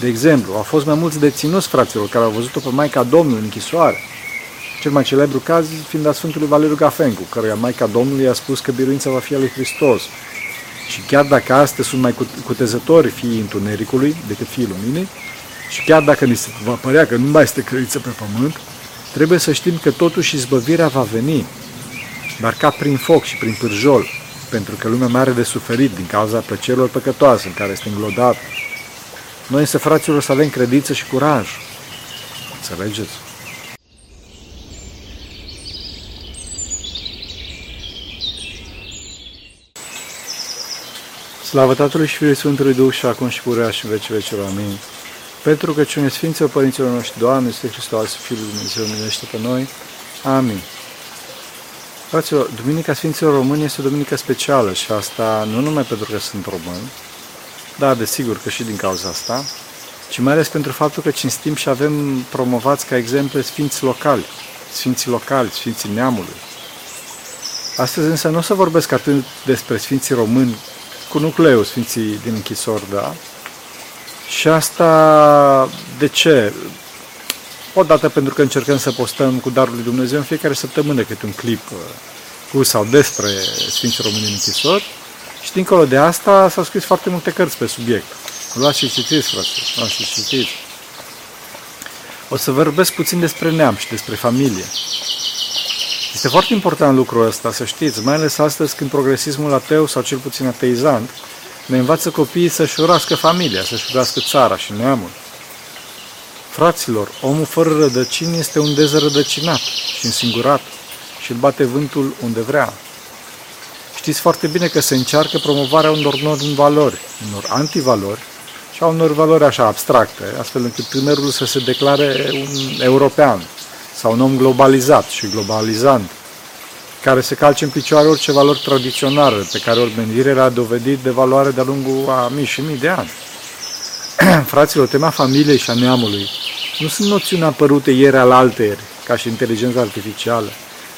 De exemplu, au fost mai mulți deținuți fraților care au văzut-o pe Maica Domnului în închisoare. Cel mai celebru caz fiind a Sfântului Valeriu Gafencu, căruia Maica Domnului a spus că biruința va fi a lui Hristos. Și chiar dacă astăzi sunt mai cutezători fiii întunericului decât fiii luminii, și chiar dacă ni se va părea că nu mai este credință pe pământ, trebuie să știm că totuși izbăvirea va veni, dar ca prin foc și prin pârjol, pentru că lumea mai are de suferit din cauza plăcerilor păcătoase în care este înglodat. Noi însă, fraților, să avem credință și curaj. Înțelegeți? Slavă Tatălui și Fiului Sfântului Duh și acum și purea și în veci vecilor. Amin. Pentru că cine Sfinților Părinților noștri, Doamne, este Hristos, Fiul lui Dumnezeu, miluiește pe noi. Amin. Fraților, Duminica Sfinților Români este o duminică specială și asta nu numai pentru că sunt români, da, desigur că și din cauza asta, ci mai ales pentru faptul că cinstim și avem promovați ca exemple sfinți locali, sfinții locali, sfinții neamului. Astăzi însă nu o să vorbesc atât despre sfinții români cu nucleu, sfinții din închisor, da? Și asta de ce? Odată pentru că încercăm să postăm cu Darul lui Dumnezeu în fiecare săptămână câte un clip uh, cu sau despre Sfinții Români în închisori. Și dincolo de asta s-au scris foarte multe cărți pe subiect. Luați și citiți, frate, luați și citiți. O să vorbesc puțin despre neam și despre familie. Este foarte important lucrul ăsta, să știți, mai ales astăzi când progresismul ateu sau cel puțin ateizant ne învață copiii să-și urască familia, să-și urască țara și neamul. Fraților, omul fără rădăcini este un dezrădăcinat și însingurat și îl bate vântul unde vrea. Știți foarte bine că se încearcă promovarea unor norme valori, unor antivalori și a unor valori așa abstracte, astfel încât tânărul să se declare un european sau un om globalizat și globalizant, care se calce în picioare orice valori tradiționale pe care omenirea le-a dovedit de valoare de-a lungul a mii și mii de ani. Fraților, tema familiei și a neamului nu sunt noțiuni apărute ieri al alteri, ca și inteligența artificială,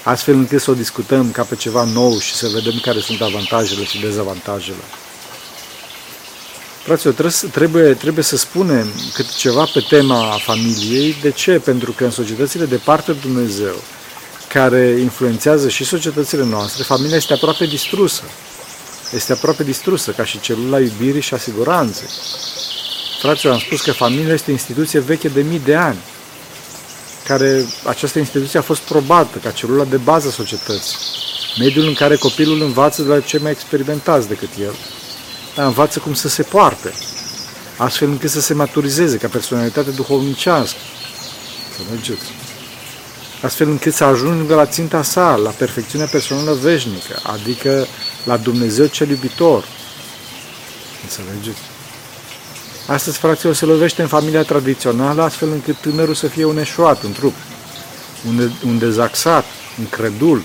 astfel încât să o discutăm ca pe ceva nou și să vedem care sunt avantajele și dezavantajele. Fraților, trebuie, trebuie să spunem câte ceva pe tema familiei. De ce? Pentru că în societățile de parte de Dumnezeu, care influențează și societățile noastre, familia este aproape distrusă. Este aproape distrusă, ca și celula iubirii și asiguranței. Fraților, am spus că familia este o instituție veche de mii de ani, care această instituție a fost probată ca celula de bază a societății, mediul în care copilul învață de la cei mai experimentați decât el, dar învață cum să se poarte, astfel încât să se maturizeze ca personalitate duhovnicească. Să mergeți. Astfel încât să ajungă la ținta sa, la perfecțiunea personală veșnică, adică la Dumnezeu cel iubitor. Înțelegeți? Astăzi, fraților, se lovește în familia tradițională, astfel încât tânărul să fie un eșuat în trup, un, un dezaxat, un credul,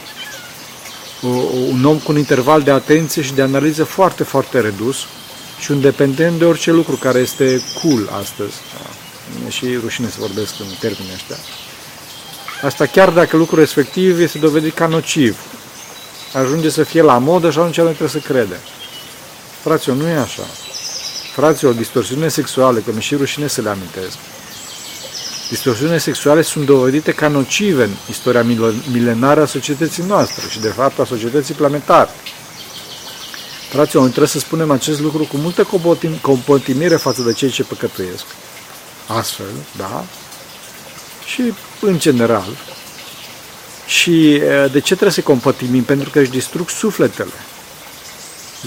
un om cu un interval de atenție și de analiză foarte, foarte redus și un dependent de orice lucru care este cool astăzi. E și rușine să vorbesc în termenii ăștia. Asta chiar dacă lucrul respectiv este dovedit ca nociv. Ajunge să fie la modă și atunci nu trebuie să crede. Fraților, nu e așa. Fraților, distorsiune sexuale, că mi și rușine să le amintesc, distorsiunile sexuale sunt dovedite ca nocive în istoria milenară a societății noastre și, de fapt, a societății planetare. Fraților, trebuie să spunem acest lucru cu multă compotimire față de cei ce păcătuiesc. Astfel, da? Și în general. Și de ce trebuie să compătimim? Pentru că își distrug sufletele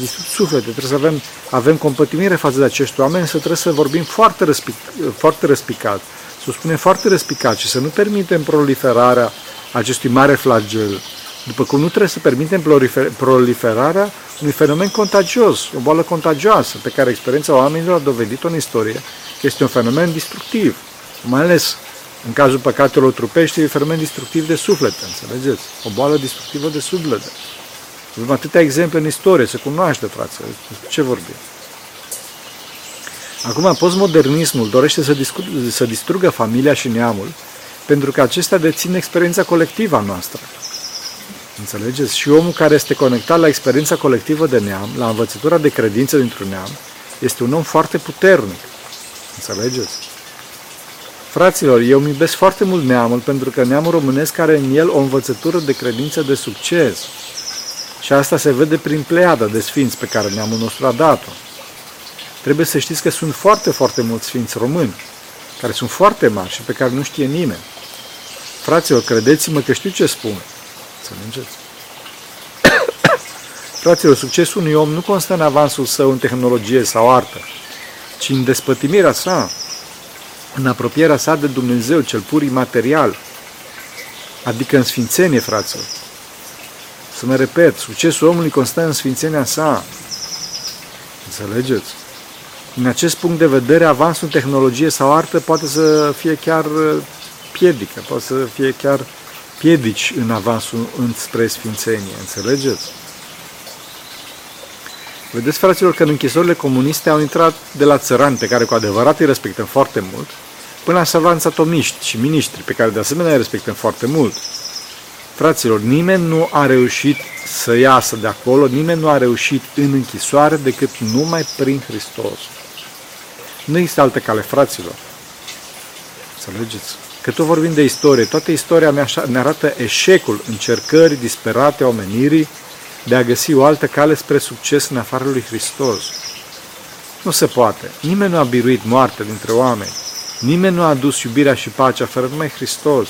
distrug suflete, trebuie să avem, avem compătimire față de acești oameni, să trebuie să vorbim foarte, răspic, foarte răspicat, să spunem foarte răspicat și să nu permitem proliferarea acestui mare flagel. După cum nu trebuie să permitem proliferarea unui fenomen contagios, o boală contagioasă, pe care experiența oamenilor a dovedit-o în istorie, că este un fenomen destructiv, mai ales în cazul păcatelor trupești, e un fenomen destructiv de suflete, înțelegeți? O boală destructivă de suflete. Avem atâtea exemple în istorie, se cunoaște, frate, ce vorbim. Acum, postmodernismul dorește să, să distrugă familia și neamul, pentru că acestea dețin experiența colectivă a noastră. Înțelegeți? Și omul care este conectat la experiența colectivă de neam, la învățătura de credință dintr-un neam, este un om foarte puternic. Înțelegeți? Fraților, eu îmi iubesc foarte mult neamul pentru că neamul românesc are în el o învățătură de credință de succes. Și asta se vede prin pleiada de sfinți pe care neamul nostru a dat-o. Trebuie să știți că sunt foarte, foarte mulți sfinți români, care sunt foarte mari și pe care nu știe nimeni. Fraților, credeți-mă că știu ce spun. Să înțelegeți? Fraților, succesul unui om nu constă în avansul său în tehnologie sau artă, ci în despătimirea sa, în apropierea sa de Dumnezeu, cel pur imaterial, adică în sfințenie, fraților. Să mă repet, succesul omului constă în sfințenia sa. Înțelegeți? Din acest punct de vedere, avansul în tehnologie sau artă poate să fie chiar uh, piedică, poate să fie chiar piedici în avansul înspre sfințenie. Înțelegeți? Vedeți, fraților, că în închisorile comuniste au intrat de la țărani pe care cu adevărat îi respectăm foarte mult, până la savanți atomiști și miniștri pe care de asemenea îi respectăm foarte mult. Fraților, nimeni nu a reușit să iasă de acolo, nimeni nu a reușit în închisoare decât numai prin Hristos. Nu există altă cale, fraților. Înțelegeți? Că tot vorbim de istorie, toată istoria ne arată eșecul încercării disperate a omenirii de a găsi o altă cale spre succes în afară lui Hristos. Nu se poate. Nimeni nu a biruit moartea dintre oameni. Nimeni nu a adus iubirea și pacea fără numai Hristos.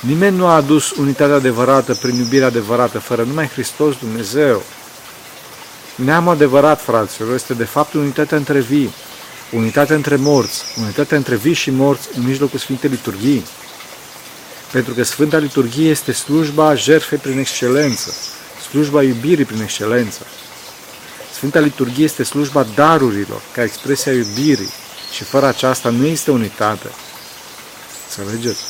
Nimeni nu a adus unitatea adevărată prin iubirea adevărată fără numai Hristos Dumnezeu. Neamul adevărat, fraților, este de fapt unitatea între vii, unitatea între morți, unitatea între vii și morți în mijlocul Sfintei Liturghii. Pentru că Sfânta Liturghie este slujba jertfei prin excelență, slujba iubirii prin excelență. Sfânta Liturghie este slujba darurilor, ca expresia iubirii, și fără aceasta nu este unitate. Înțelegeți?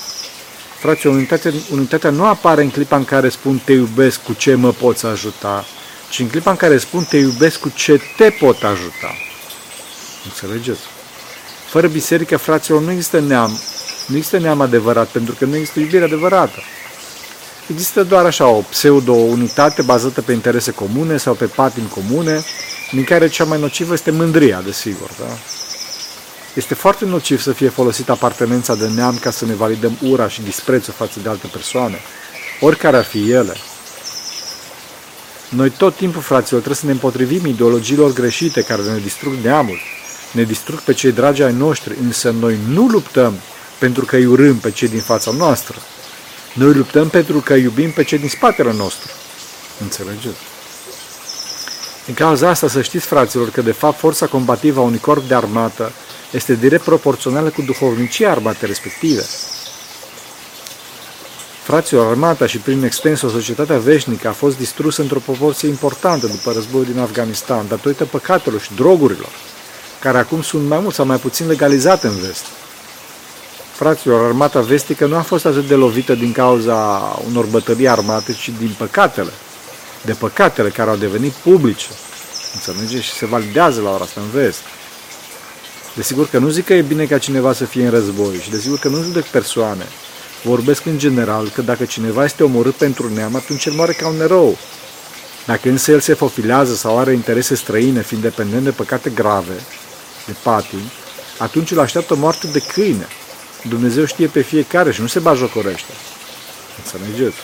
Frate, unitatea, unitatea nu apare în clipa în care spun te iubesc cu ce mă poți ajuta, ci în clipa în care spun te iubesc cu ce te pot ajuta. Înțelegeți? Fără biserică, fraților, nu există neam. Nu există neam adevărat, pentru că nu există iubire adevărată. Există doar așa o pseudo-unitate bazată pe interese comune sau pe patini comune, din care cea mai nocivă este mândria, desigur. Da? Este foarte nociv să fie folosită apartenența de neam ca să ne validăm ura și disprețul față de alte persoane, oricare ar fi ele. Noi tot timpul, fraților, trebuie să ne împotrivim ideologiilor greșite care ne distrug neamul, ne distrug pe cei dragi ai noștri, însă noi nu luptăm pentru că îi urâm pe cei din fața noastră. Noi luptăm pentru că iubim pe cei din spatele nostru. Înțelegeți? În cauza asta să știți, fraților, că de fapt forța combativă a unui corp de armată este direct proporțională cu duhovnicia armatei respective. Fraților, armata și prin extens o societatea veșnică a fost distrusă într-o proporție importantă după războiul din Afganistan, datorită păcatelor și drogurilor, care acum sunt mai mult sau mai puțin legalizate în vest. Fraților, armata vestică nu a fost atât de lovită din cauza unor bătălii armate, ci din păcatele, de păcatele care au devenit publice. Înțelegeți? Și se validează la ora asta în vest. Desigur că nu zic că e bine ca cineva să fie în război și desigur că nu judec persoane. Vorbesc în general că dacă cineva este omorât pentru neam, atunci el moare ca un erou. Dacă însă el se fofilează sau are interese străine, fiind dependent de păcate grave, de patii, atunci îl așteaptă moarte de câine. Dumnezeu știe pe fiecare și nu se bajocorește. Înțelegeți?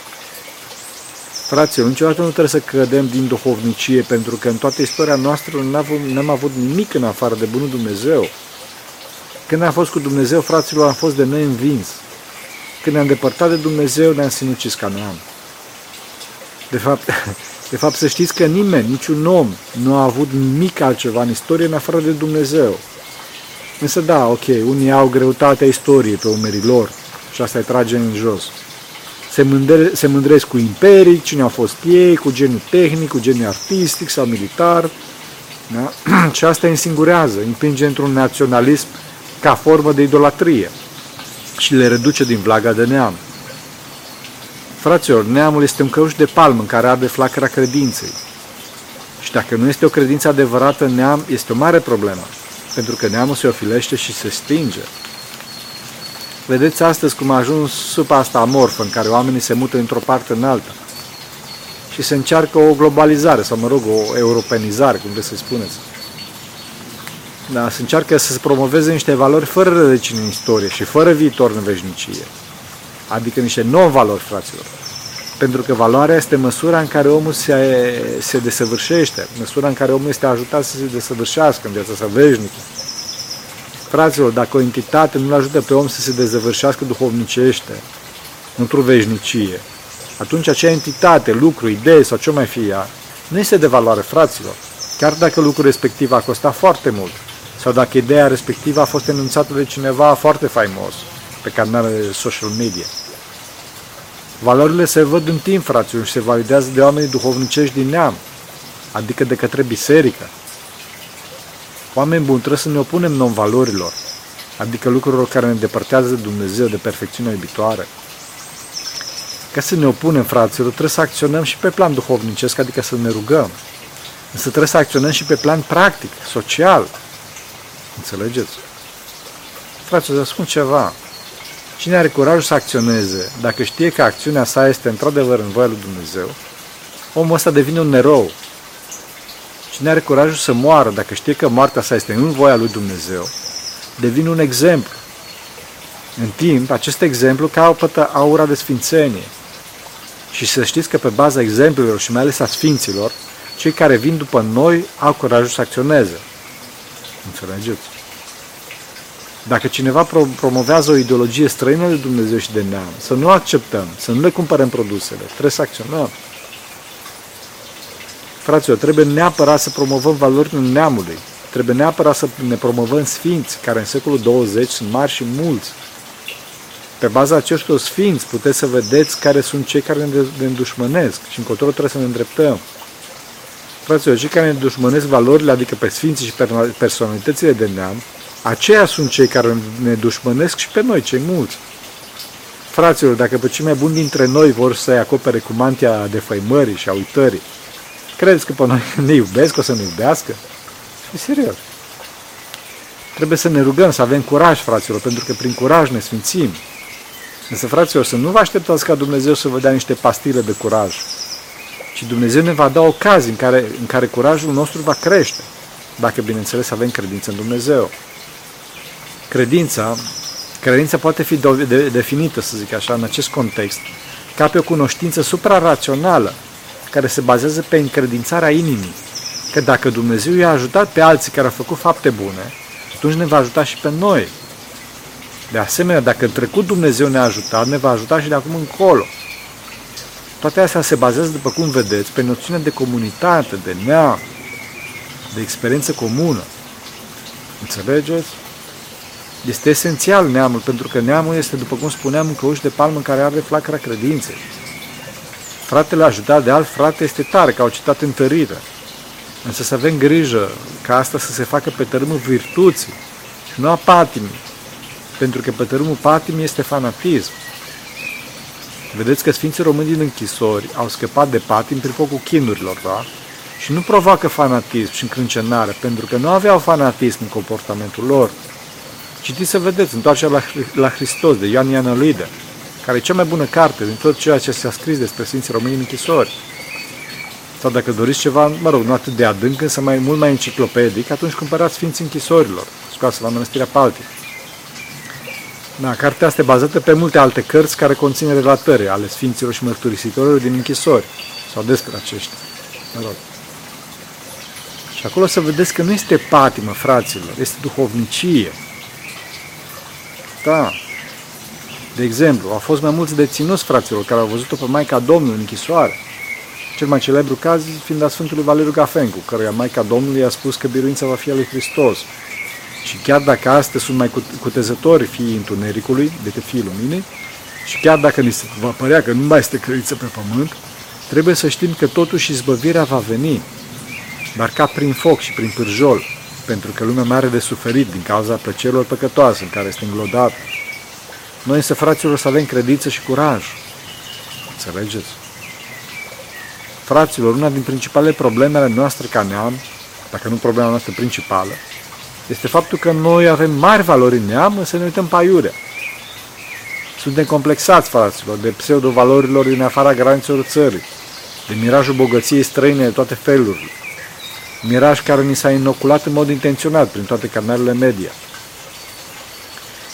Fraților, niciodată nu trebuie să cădem din duhovnicie, pentru că în toată istoria noastră nu am avut nimic în afară de Bunul Dumnezeu. Când am fost cu Dumnezeu, fraților, am fost de neînvins. Când ne-am depărtat de Dumnezeu, ne-am sinucis ca neam. De fapt, de fapt, să știți că nimeni, niciun om, nu a avut nimic altceva în istorie în afară de Dumnezeu. Însă da, ok, unii au greutatea istoriei pe umerii lor și asta îi trage în jos se, mândre, se mândresc cu imperii, cine au fost ei, cu geniul tehnic, cu geniul artistic sau militar. Da? și asta îi însingurează, îi împinge într-un naționalism ca formă de idolatrie și le reduce din vlaga de neam. Fraților, neamul este un căuș de palmă în care arde flacăra credinței. Și dacă nu este o credință adevărată în neam, este o mare problemă, pentru că neamul se ofilește și se stinge. Vedeți astăzi cum a ajuns supa asta amorfă în care oamenii se mută într-o parte în alta și se încearcă o globalizare, sau mă rog, o europenizare, cum vreți să spuneți. da, se încearcă să se promoveze niște valori fără rădăcini în istorie și fără viitor în veșnicie. Adică niște non-valori, fraților. Pentru că valoarea este măsura în care omul se, se desăvârșește, măsura în care omul este ajutat să se desăvârșească în viața sa veșnică. Fraților, dacă o entitate nu-l ajută pe om să se dezăvârșească duhovnicește, într-o veșnicie, atunci acea entitate, lucru, idee sau ce mai fie ea, nu este de valoare, fraților. Chiar dacă lucrul respectiv a costat foarte mult, sau dacă ideea respectivă a fost enunțată de cineva foarte faimos pe canalele de social media. Valorile se văd în timp, fraților, și se validează de oamenii duhovnicești din neam, adică de către biserică. Oameni buni, trebuie să ne opunem non-valorilor, adică lucrurilor care ne depărtează de Dumnezeu, de perfecțiunea iubitoare. Ca să ne opunem, fraților, trebuie să acționăm și pe plan duhovnicesc, adică să ne rugăm. Însă trebuie să acționăm și pe plan practic, social. Înțelegeți? Fraților, să spun ceva. Cine are curajul să acționeze, dacă știe că acțiunea sa este într-adevăr în voia lui Dumnezeu, omul ăsta devine un erou. Cine are curajul să moară, dacă știe că moartea sa este în voia lui Dumnezeu, devine un exemplu. În timp, acest exemplu capătă aura de sfințenie. Și să știți că pe baza exemplelor și mai ales a sfinților, cei care vin după noi au curajul să acționeze. Înțelegeți? Dacă cineva promovează o ideologie străină de Dumnezeu și de neam, să nu acceptăm, să nu le cumpărăm produsele, trebuie să acționăm. Fraților, trebuie neapărat să promovăm valorile neamului, trebuie neapărat să ne promovăm sfinți, care în secolul 20 sunt mari și mulți. Pe baza acestor sfinți puteți să vedeți care sunt cei care ne îndușmănesc și încotro trebuie să ne îndreptăm. Fraților, cei care ne dușmănesc valorile, adică pe sfinții și personalitățile de neam, aceia sunt cei care ne dușmănesc și pe noi, cei mulți. Fraților, dacă pe cei mai buni dintre noi vor să-i acopere cu mantia de făimării și a uitării, credeți că pe noi ne iubesc, o să ne iubească? E serios. Trebuie să ne rugăm, să avem curaj, fraților, pentru că prin curaj ne sfințim. Însă, fraților, să nu vă așteptați ca Dumnezeu să vă dea niște pastile de curaj, ci Dumnezeu ne va da ocazii în care, în care curajul nostru va crește, dacă, bineînțeles, avem credință în Dumnezeu. Credința, credința poate fi definită, să zic așa, în acest context, ca pe o cunoștință suprarațională, care se bazează pe încredințarea inimii. Că dacă Dumnezeu i-a ajutat pe alții care au făcut fapte bune, atunci ne va ajuta și pe noi. De asemenea, dacă în trecut Dumnezeu ne-a ajutat, ne va ajuta și de acum încolo. Toate astea se bazează, după cum vedeți, pe noțiunea de comunitate, de neam, de experiență comună. Înțelegeți? Este esențial neamul, pentru că neamul este, după cum spuneam, un căuș de palmă care are flacăra credinței. Fratele ajutat de alt frate este tare, ca o citate întărită. Însă să avem grijă ca asta să se facă pe tărâmul virtuții și nu a patimii, pentru că pe tărâmul patimii este fanatism. Vedeți că Sfinții Români din închisori au scăpat de patim prin focul chinurilor, da? Și nu provoacă fanatism și încrâncenare, pentru că nu aveau fanatism în comportamentul lor. Citiți să vedeți, întoarcerea la, la Hristos de Ioan Ianălide, care e cea mai bună carte din tot ceea ce s-a scris despre Sfinții Români în închisori. Sau dacă doriți ceva, mă rog, nu atât de adânc, însă mai mult mai enciclopedic, atunci cumpărați Sfinții Închisorilor, scoasă la Mănăstirea Paltic. Da, cartea asta e bazată pe multe alte cărți care conțin relatări ale Sfinților și Mărturisitorilor din închisori, sau despre aceștia. Mă rog. Și acolo să vedeți că nu este patimă, fraților, este duhovnicie. Da. De exemplu, au fost mai mulți deținuți, fraților, care au văzut-o pe Maica Domnului în închisoare. Cel mai celebru caz fiind a Sfântului Valeriu Gafencu, căruia Maica Domnului a spus că biruința va fi a lui Hristos. Și chiar dacă astăzi sunt mai cutezători fiii întunericului decât fiii luminii, și chiar dacă ni se va părea că nu mai este credință pe pământ, trebuie să știm că totuși izbăvirea va veni, dar ca prin foc și prin pârjol, pentru că lumea mai are de suferit din cauza plăcerilor păcătoase în care este înglodat. Noi însă, fraților, să avem credință și curaj. Înțelegeți? Fraților, una din principalele probleme ale noastre ca neam, dacă nu problema noastră principală, este faptul că noi avem mari valori în neam, însă ne uităm pe aiurea. Suntem complexați, fraților, de pseudo-valorilor din afara granițelor țării, de mirajul bogăției străine de toate felurile. Miraj care ni s-a inoculat în mod intenționat prin toate canalele media.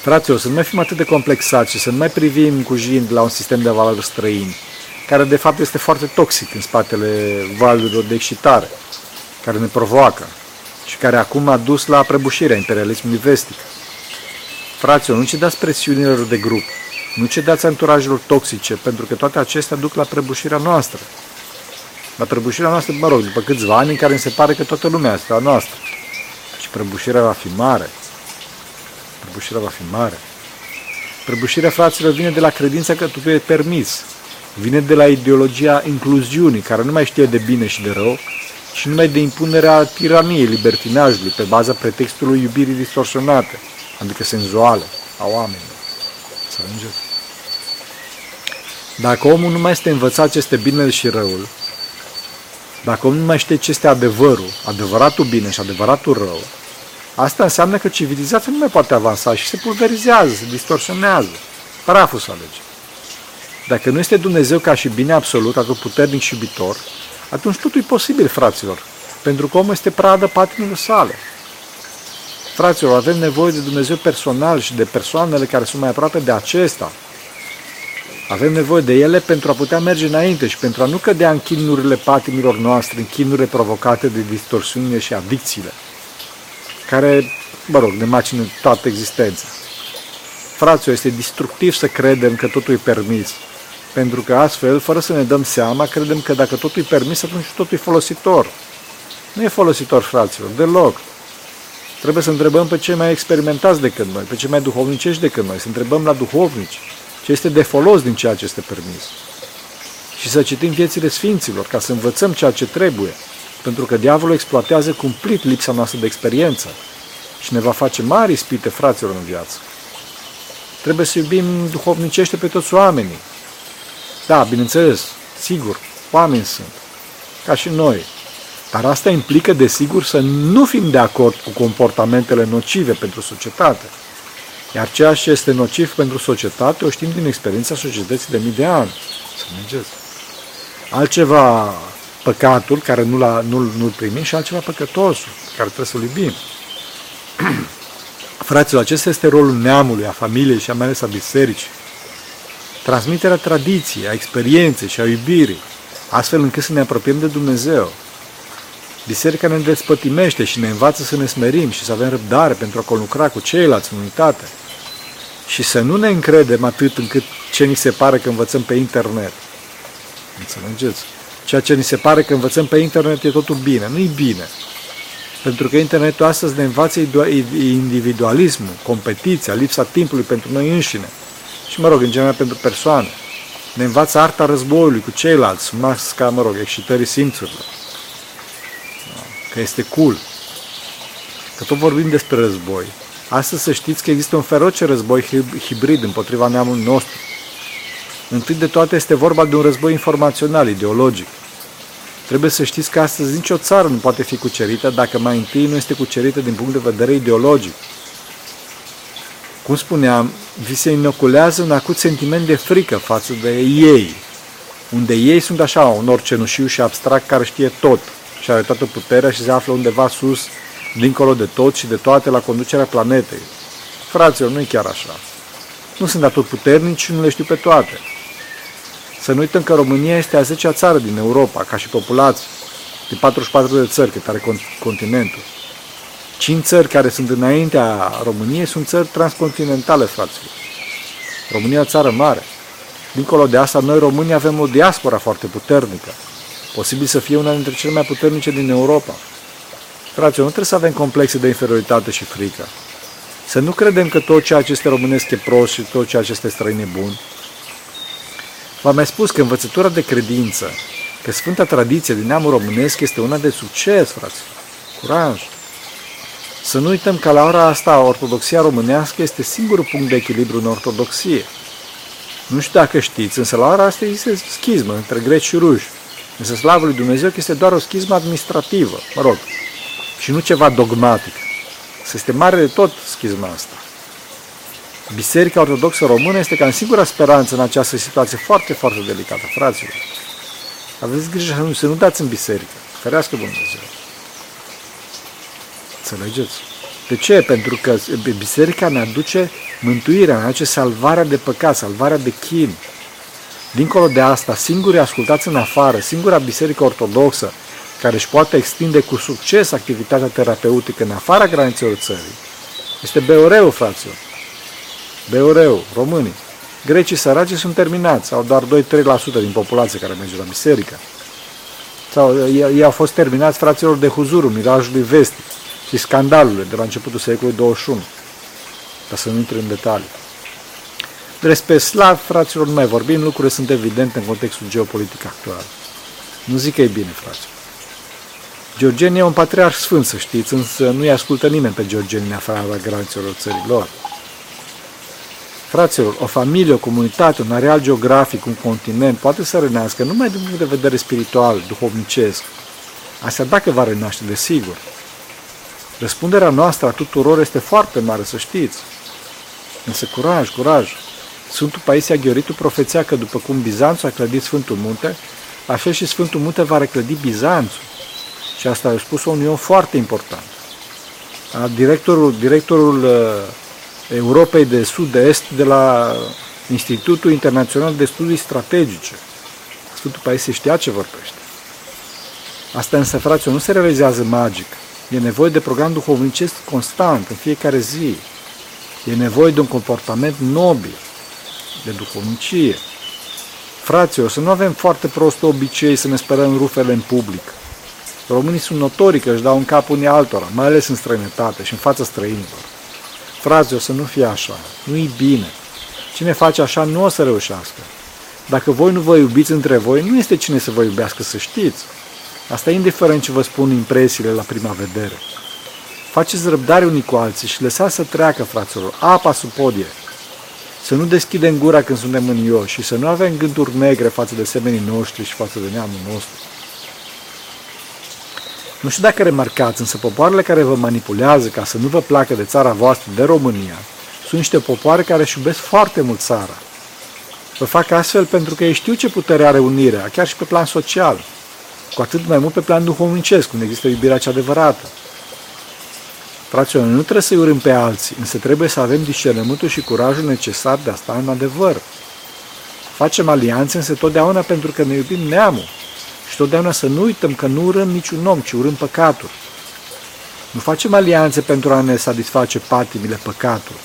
Fraților, să nu mai fim atât de complexați și să nu mai privim cu jind la un sistem de valori străini, care de fapt este foarte toxic în spatele valurilor de excitare, care ne provoacă și care acum a dus la prăbușirea imperialismului vestic. Fraților, nu cedați presiunilor de grup, nu cedați anturajelor toxice, pentru că toate acestea duc la prăbușirea noastră. La prăbușirea noastră, mă rog, după câțiva ani în care se pare că toată lumea este a noastră. Și prăbușirea va fi mare. Prăbușirea va fi mare. Prăbușirea fraților vine de la credința că totul e permis. Vine de la ideologia incluziunii, care nu mai știe de bine și de rău, și numai de impunerea tiraniei, libertinajului, pe baza pretextului iubirii distorsionate, adică senzuale, a oamenilor. Să ajungeți. Dacă omul nu mai este învățat ce este binele și răul, dacă omul nu mai știe ce este adevărul, adevăratul bine și adevăratul rău, asta înseamnă că civilizația nu mai poate avansa și se pulverizează, se distorsionează. Praful să alege. Dacă nu este Dumnezeu ca și bine absolut, atât puternic și iubitor, atunci totul e posibil, fraților, pentru că omul este pradă patimilor sale. Fraților, avem nevoie de Dumnezeu personal și de persoanele care sunt mai aproape de acesta. Avem nevoie de ele pentru a putea merge înainte și pentru a nu cădea în chinurile patimilor noastre, în chinurile provocate de distorsiunile și adicțiile, care, mă rog, ne macină toată existența. Fraților, este destructiv să credem că totul e permis, pentru că astfel, fără să ne dăm seama, credem că dacă totul e permis, atunci totul e folositor. Nu e folositor, fraților, deloc. Trebuie să întrebăm pe cei mai experimentați decât noi, pe cei mai duhovnicești decât noi, să întrebăm la duhovnici ce este de folos din ceea ce este permis. Și să citim viețile Sfinților, ca să învățăm ceea ce trebuie, pentru că diavolul exploatează cumplit lipsa noastră de experiență și ne va face mari ispite fraților în viață. Trebuie să iubim duhovnicește pe toți oamenii. Da, bineînțeles, sigur, oameni sunt, ca și noi, dar asta implică, desigur, să nu fim de acord cu comportamentele nocive pentru societate. Iar ceea ce este nociv pentru societate o știm din experiența societății de mii de ani. Să mergeți. Altceva păcatul, care nu-l, nu nu primim, și altceva păcătosul, care trebuie să-l iubim. Fraților, acesta este rolul neamului, a familiei și a mai ales a bisericii. Transmiterea tradiției, a experienței și a iubirii, astfel încât să ne apropiem de Dumnezeu. Biserica ne despătimește și ne învață să ne smerim și să avem răbdare pentru a conlucra cu ceilalți în unitate. Și să nu ne încredem atât încât ce ni se pare că învățăm pe internet. Înțelegeți? Ceea ce ni se pare că învățăm pe internet e totul bine. Nu e bine. Pentru că internetul astăzi ne învață individualismul, competiția, lipsa timpului pentru noi înșine. Și, mă rog, în general pentru persoane. Ne învață arta războiului cu ceilalți, masca, mă rog, excitării simțurilor că este cool, că tot vorbim despre război. Astăzi să știți că există un feroce război hibrid împotriva neamului nostru. Întâi de toate este vorba de un război informațional, ideologic. Trebuie să știți că astăzi nicio țară nu poate fi cucerită dacă mai întâi nu este cucerită din punct de vedere ideologic. Cum spuneam, vi se inoculează un acut sentiment de frică față de ei, unde ei sunt așa, un orcenușiu și abstract care știe tot, și are toată puterea și se află undeva sus, dincolo de tot și de toate, la conducerea planetei. Fraților, nu e chiar așa. Nu sunt atât puternici și nu le știu pe toate. Să nu uităm că România este a 10-a țară din Europa, ca și populație, din 44 de țări cât are continentul. Cinci țări care sunt înaintea României sunt țări transcontinentale, fraților. România o țară mare. Dincolo de asta, noi românii avem o diaspora foarte puternică posibil să fie una dintre cele mai puternice din Europa. Fraților, nu trebuie să avem complexe de inferioritate și frică. Să nu credem că tot ceea ce este românesc e prost și tot ceea ce este străin e bun. V-am mai spus că învățătura de credință, că Sfânta Tradiție din neamul românesc este una de succes, fraților. Curaj! Să nu uităm că la ora asta ortodoxia românească este singurul punct de echilibru în ortodoxie. Nu știu dacă știți, însă la ora asta există schismă între greci și ruși. Însă slavă lui Dumnezeu că este doar o schismă administrativă, mă rog, și nu ceva dogmatic. Să este mare de tot schisma asta. Biserica Ortodoxă Română este ca în singura speranță în această situație foarte, foarte delicată. Fraților, aveți grijă să nu, să nu dați în biserică. Ferească Dumnezeu. Înțelegeți? De ce? Pentru că biserica ne aduce mântuirea, ne aduce salvarea de păcat, salvarea de chin. Dincolo de asta, singurii ascultați în afară, singura biserică ortodoxă care își poate extinde cu succes activitatea terapeutică în afara granițelor țării, este Beoreu, fraților. Beoreu, românii. Grecii săraci sunt terminați, au doar 2-3% din populație care merge la biserică. Sau ei au fost terminați fraților de huzurul, mirajului vestic și scandalurile de la începutul secolului 21, ca să nu intru în detalii. Despre slav, fraților, nu mai vorbim, lucrurile sunt evidente în contextul geopolitic actual. Nu zic că e bine, fraților. Georgeni e un patriarh sfânt, să știți, însă nu-i ascultă nimeni pe Georgeni în afara granițelor țărilor. Fraților, o familie, o comunitate, un areal geografic, un continent poate să rănească numai din punct de vedere spiritual, duhovnicesc. Asta dacă va renaște, desigur. Răspunderea noastră a tuturor este foarte mare, să știți. Însă curaj, curaj. Sfântul Paisia Gheoritu profețea că după cum Bizanțul a clădit Sfântul Munte, așa și Sfântul Munte va reclădi Bizanțul. Și asta a spus un om foarte important. Directorul, directorul uh, Europei de Sud-Est de la Institutul Internațional de Studii Strategice. Sfântul Paisie știa ce vorbește. Asta însă, fraților, nu se realizează magic. E nevoie de program duhovnicesc constant, în fiecare zi. E nevoie de un comportament nobil, de duhovnicie. Fraților, să nu avem foarte prost obicei să ne spărăm rufele în public. Românii sunt notori că își dau în cap unii altora, mai ales în străinătate și în fața străinilor. Fraților, să nu fie așa. Nu e bine. Cine face așa nu o să reușească. Dacă voi nu vă iubiți între voi, nu este cine să vă iubească, să știți. Asta e indiferent ce vă spun impresiile la prima vedere. Faceți răbdare unii cu alții și lăsați să treacă, fraților, apa sub podie. Să nu deschidem gura când suntem mânioși și să nu avem gânduri negre față de semenii noștri și față de neamul nostru. Nu știu dacă remarcați, însă popoarele care vă manipulează ca să nu vă placă de țara voastră, de România, sunt niște popoare care își iubesc foarte mult țara. Vă fac astfel pentru că ei știu ce putere are unirea, chiar și pe plan social cu atât mai mult pe plan duhovnicesc, unde există iubirea cea adevărată. Fraților, nu trebuie să-i urâm pe alții, însă trebuie să avem discernământul și curajul necesar de a sta în adevăr. Facem alianțe însă totdeauna pentru că ne iubim neamul și totdeauna să nu uităm că nu urâm niciun om, ci urâm păcatul. Nu facem alianțe pentru a ne satisface patimile păcatul,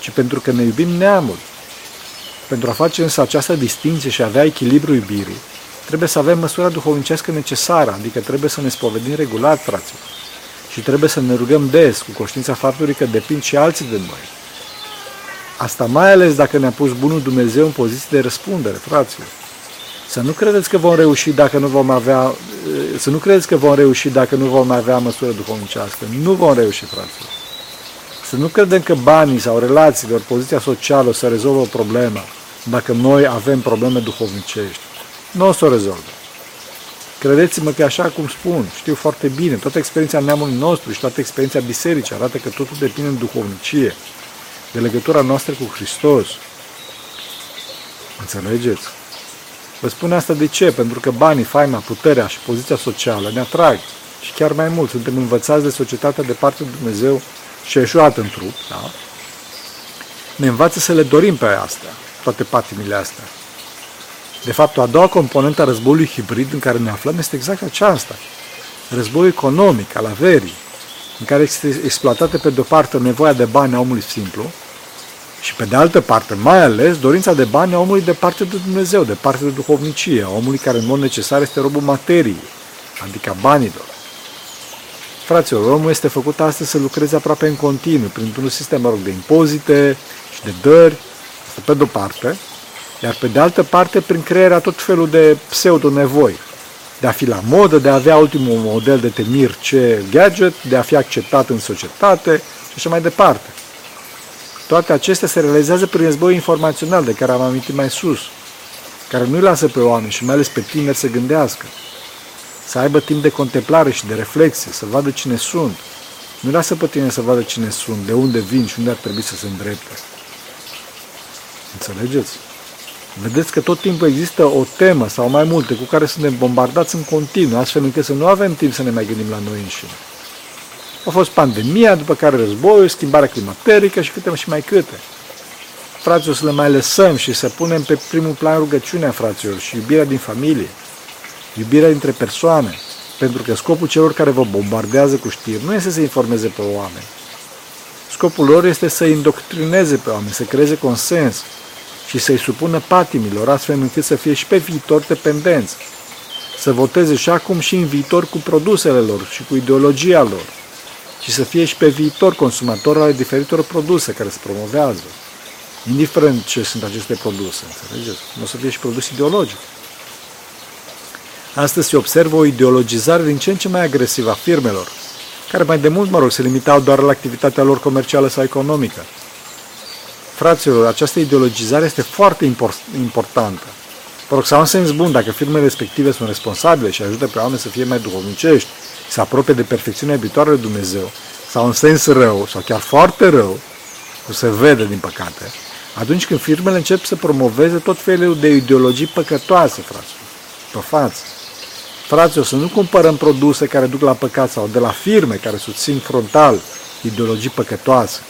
ci pentru că ne iubim neamul. Pentru a face însă această distinție și a avea echilibru iubirii, Trebuie să avem măsura duhovnicească necesară, adică trebuie să ne spovedim regulat, fraților. Și trebuie să ne rugăm des, cu conștiința faptului că depind și alții de noi. Asta mai ales dacă ne-a pus Bunul Dumnezeu în poziție de răspundere, fraților. Să nu credeți că vom reuși dacă nu vom avea, să nu credeți că vom reuși dacă nu vom avea măsură duhovnicească. Nu vom reuși, fraților. Să nu credem că banii sau relațiile, ori poziția socială o să rezolvă o problemă dacă noi avem probleme duhovnicești nu o să o rezolve. Credeți-mă că așa cum spun, știu foarte bine, toată experiența neamului nostru și toată experiența bisericii arată că totul depinde în duhovnicie, de legătura noastră cu Hristos. Înțelegeți? Vă spun asta de ce? Pentru că banii, faima, puterea și poziția socială ne atrag. Și chiar mai mult, suntem învățați de societatea de parte de Dumnezeu și eșuat în trup, da? Ne învață să le dorim pe astea, toate patimile astea. De fapt, o a doua componentă a războiului hibrid în care ne aflăm este exact aceasta. Războiul economic, al averii, în care este exploatată pe de-o parte nevoia de bani a omului simplu și pe de altă parte, mai ales, dorința de bani a omului de parte de Dumnezeu, de parte de duhovnicie, a omului care în mod necesar este robul materiei, adică a banilor. Fraților, omul este făcut astăzi să lucreze aproape în continuu, printr-un sistem, mă rog, de impozite și de dări, asta pe de-o parte, iar pe de altă parte, prin crearea tot felul de pseudo-nevoi, de a fi la modă, de a avea ultimul model de temir ce gadget, de a fi acceptat în societate și așa mai departe. Toate acestea se realizează prin război informațional de care am amintit mai sus, care nu-i lasă pe oameni și mai ales pe tineri să gândească, să aibă timp de contemplare și de reflexie, să vadă cine sunt. Nu lasă pe tine să vadă cine sunt, de unde vin și unde ar trebui să se îndrepte. Înțelegeți? Vedeți că tot timpul există o temă sau mai multe cu care suntem bombardați în continuu, astfel încât să nu avem timp să ne mai gândim la noi înșine. A fost pandemia, după care războiul, schimbarea climaterică și câte și mai câte. Fraților, să le mai lăsăm și să punem pe primul plan rugăciunea, fraților, și iubirea din familie, iubirea dintre persoane, pentru că scopul celor care vă bombardează cu știri nu este să informeze pe oameni. Scopul lor este să indoctrineze pe oameni, să creeze consens și să-i supună patimilor, astfel încât să fie și pe viitor dependenți, să voteze și acum și în viitor cu produsele lor și cu ideologia lor și să fie și pe viitor consumator ale diferitor produse care se promovează, indiferent ce sunt aceste produse, înțelegeți? Nu o să fie și produs ideologic. Astăzi se observă o ideologizare din ce în ce mai agresivă a firmelor, care mai de mult, mă rog, se limitau doar la activitatea lor comercială sau economică. Fraților, această ideologizare este foarte importantă. Vă rog, sau în sens bun, dacă firmele respective sunt responsabile și ajută pe oameni să fie mai duhovnicești, să apropie de perfecțiunea iubitoare de Dumnezeu, sau în sens rău, sau chiar foarte rău, nu se vede din păcate, atunci când firmele încep să promoveze tot felul de ideologii păcătoase, fraților, pe față. Fraților, să nu cumpărăm produse care duc la păcat sau de la firme care susțin frontal ideologii păcătoase.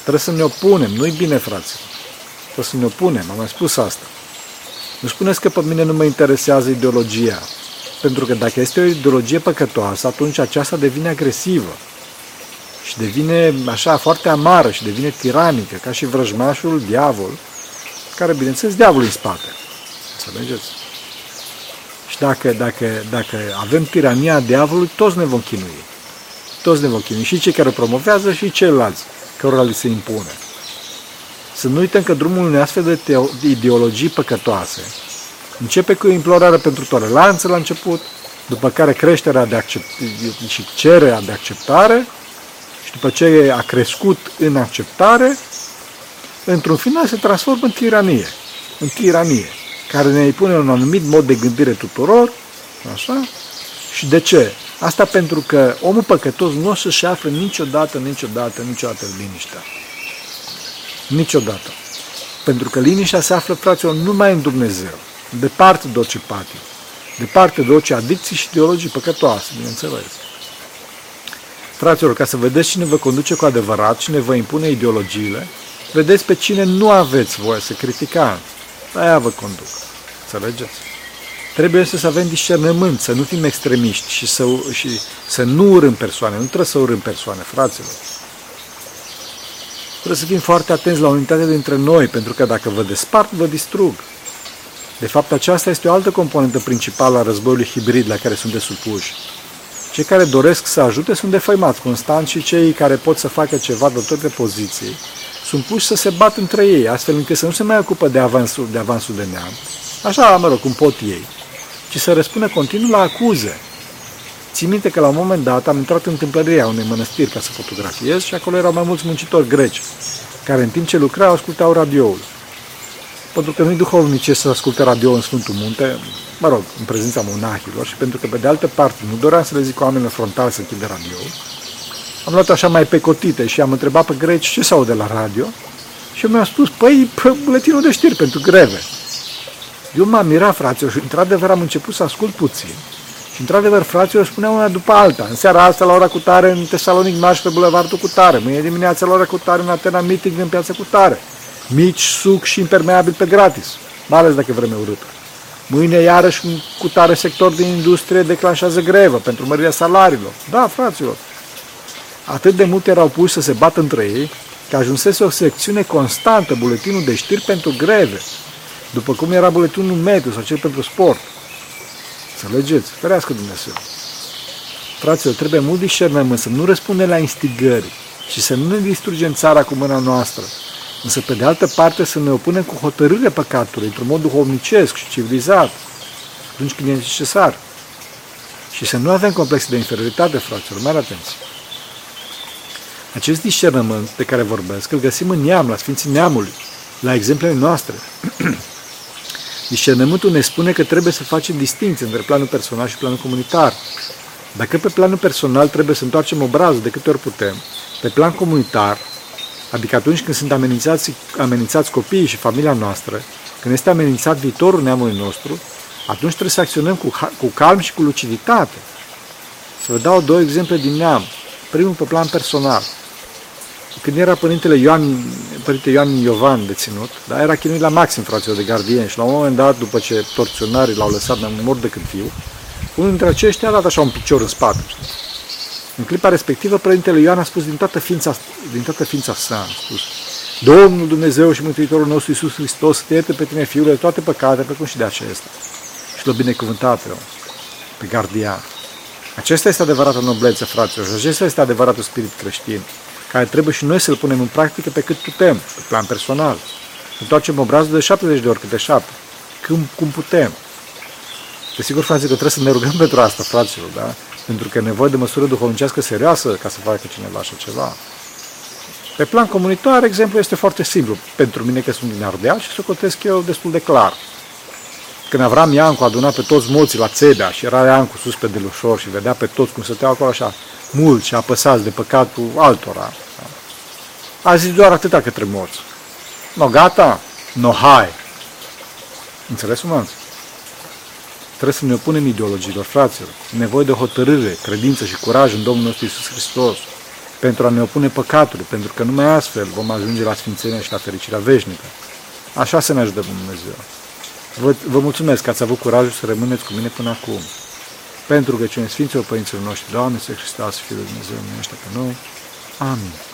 Trebuie să ne opunem, nu-i bine, fraților. Trebuie să ne opunem, am mai spus asta. Nu spuneți că pe mine nu mă interesează ideologia, pentru că dacă este o ideologie păcătoasă, atunci aceasta devine agresivă și devine așa foarte amară și devine tiranică, ca și vrăjmașul, diavol, care, bineînțeles, diavolul în spate. Înțelegeți? Și dacă, dacă, dacă avem tirania diavolului, toți ne vom chinui. Toți ne vom chinui. Și cei care o promovează și ceilalți, cărora li se impune. Să nu uităm că drumul unei astfel de ideologii păcătoase începe cu implorare pentru toleranță la început, după care creșterea de accept, și cererea de acceptare și după ce a crescut în acceptare, într-un final se transformă în tiranie. În tiranie care ne impune un anumit mod de gândire tuturor, așa? Și de ce? Asta pentru că omul păcătos nu o să-și afle niciodată, niciodată, niciodată liniștea. Niciodată. Pentru că liniștea se află, fraților, numai în Dumnezeu. Departe de orice patie. Departe de orice adicții și ideologii păcătoase, bineînțeles. Fraților, ca să vedeți cine vă conduce cu adevărat, cine vă impune ideologiile, vedeți pe cine nu aveți voie să criticați. Aia vă conduc. Înțelegeți? Trebuie să avem discernământ, să nu fim extremiști și să, și să nu urâm persoane. Nu trebuie să urâm persoane, fraților. Trebuie să fim foarte atenți la unitatea dintre noi, pentru că dacă vă despart, vă distrug. De fapt, aceasta este o altă componentă principală a războiului hibrid la care sunteți supuși. Cei care doresc să ajute sunt defăimați constant și cei care pot să facă ceva de toate poziții sunt puși să se bat între ei, astfel încât să nu se mai ocupă de avansul de, avansul de neam, așa, mă rog, cum pot ei, ci să răspună continuu la acuze. Țin minte că la un moment dat am intrat în tâmplăria unei mănăstiri ca să fotografiez și acolo erau mai mulți muncitori greci, care în timp ce lucrau ascultau radioul. Pentru că nu-i duhovnice să asculte radio în Sfântul Munte, mă rog, în prezența monahilor și pentru că, pe de altă parte, nu doream să le zic oamenilor frontal să închide radio, am luat așa mai pe cotite și am întrebat pe greci ce s-au de la radio și mi-a spus, păi, buletinul de știri pentru greve. Eu m-am mirat, fraților, și într-adevăr am început să ascult puțin. Și într-adevăr, fraților spuneau una după alta. În seara asta, la ora cu tare, în Tesalonic, marș pe bulevardul cu tare. Mâine dimineața, la ora cu tare, în Atena, meeting în piața cu tare. Mici, suc și impermeabil pe gratis. Mai ales dacă vreme urâtă. Mâine, iarăși, cu tare sector din industrie declanșează grevă pentru mărirea salariilor. Da, fraților, Atât de mult erau puși să se bată între ei, că ajunsese o secțiune constantă, buletinul de știri pentru greve, după cum era buletinul mediu sau cel pentru sport. Înțelegeți? Ferească Dumnezeu! Fraților, trebuie mult discernământ să nu răspundem la instigări și să nu ne distrugem țara cu mâna noastră, însă pe de altă parte să ne opunem cu hotărâre păcatului, într-un mod duhovnicesc și civilizat, atunci când e necesar. Și să nu avem complexe de inferioritate, fraților, mare atenție. Acest discernământ de care vorbesc îl găsim în neam, la Sfinții Neamului, la exemplele noastre. Discernământul ne spune că trebuie să facem distinție între planul personal și planul comunitar. Dacă pe planul personal trebuie să întoarcem obrazul de câte ori putem, pe plan comunitar, adică atunci când sunt amenințați, amenințați copiii și familia noastră, când este amenințat viitorul neamului nostru, atunci trebuie să acționăm cu, cu calm și cu luciditate. Să vă dau două exemple din neam. Primul pe plan personal. Când era Părintele Ioan, Părinte Ioan Iovan deținut, dar era chinuit la maxim fraților de gardien și la un moment dat, după ce torționarii l-au lăsat mai mort decât viu, unul dintre aceștia a dat așa un picior în spate. În clipa respectivă, Părintele Ioan a spus din toată ființa, din toată ființa sa, a spus, Domnul Dumnezeu și Mântuitorul nostru Iisus Hristos, să te ierte pe tine, Fiule, toate păcatele, precum și de acesta. Și l-a binecuvântat pe, pe gardian. Acesta este adevărată noblețe, fraților, și acesta este adevăratul spirit creștin, care trebuie și noi să-l punem în practică pe cât putem, pe plan personal. Întoarcem obrazul de 70 de ori câte 7, cum, cum putem. Desigur, fraților, că trebuie să ne rugăm pentru asta, fraților, da? Pentru că e nevoie de măsură duhovnicească serioasă ca să facă cineva așa ceva. Pe plan comunitar, exemplu este foarte simplu. Pentru mine că sunt din Ardeal și să cotesc eu destul de clar. Când Avram Iancu aduna pe toți moții la Țebea și era Iancu sus pe delușor și vedea pe toți cum stăteau acolo așa, mulți și apăsați de păcatul altora. A zis doar atâta către morți. No, gata? No, hai! Înțeles, umanți? Trebuie să ne opunem ideologiilor, fraților. Nevoie de hotărâre, credință și curaj în Domnul nostru Isus Hristos pentru a ne opune păcatului, pentru că numai astfel vom ajunge la sfințenia și la fericirea veșnică. Așa să ne ajută Dumnezeu. Vă, vă mulțumesc că ați avut curajul să rămâneți cu mine până acum. Pentru că cine Sfinților Părinților noștri, Doamne, să Hristos, Fiul Dumnezeu, numește pe noi. Amin.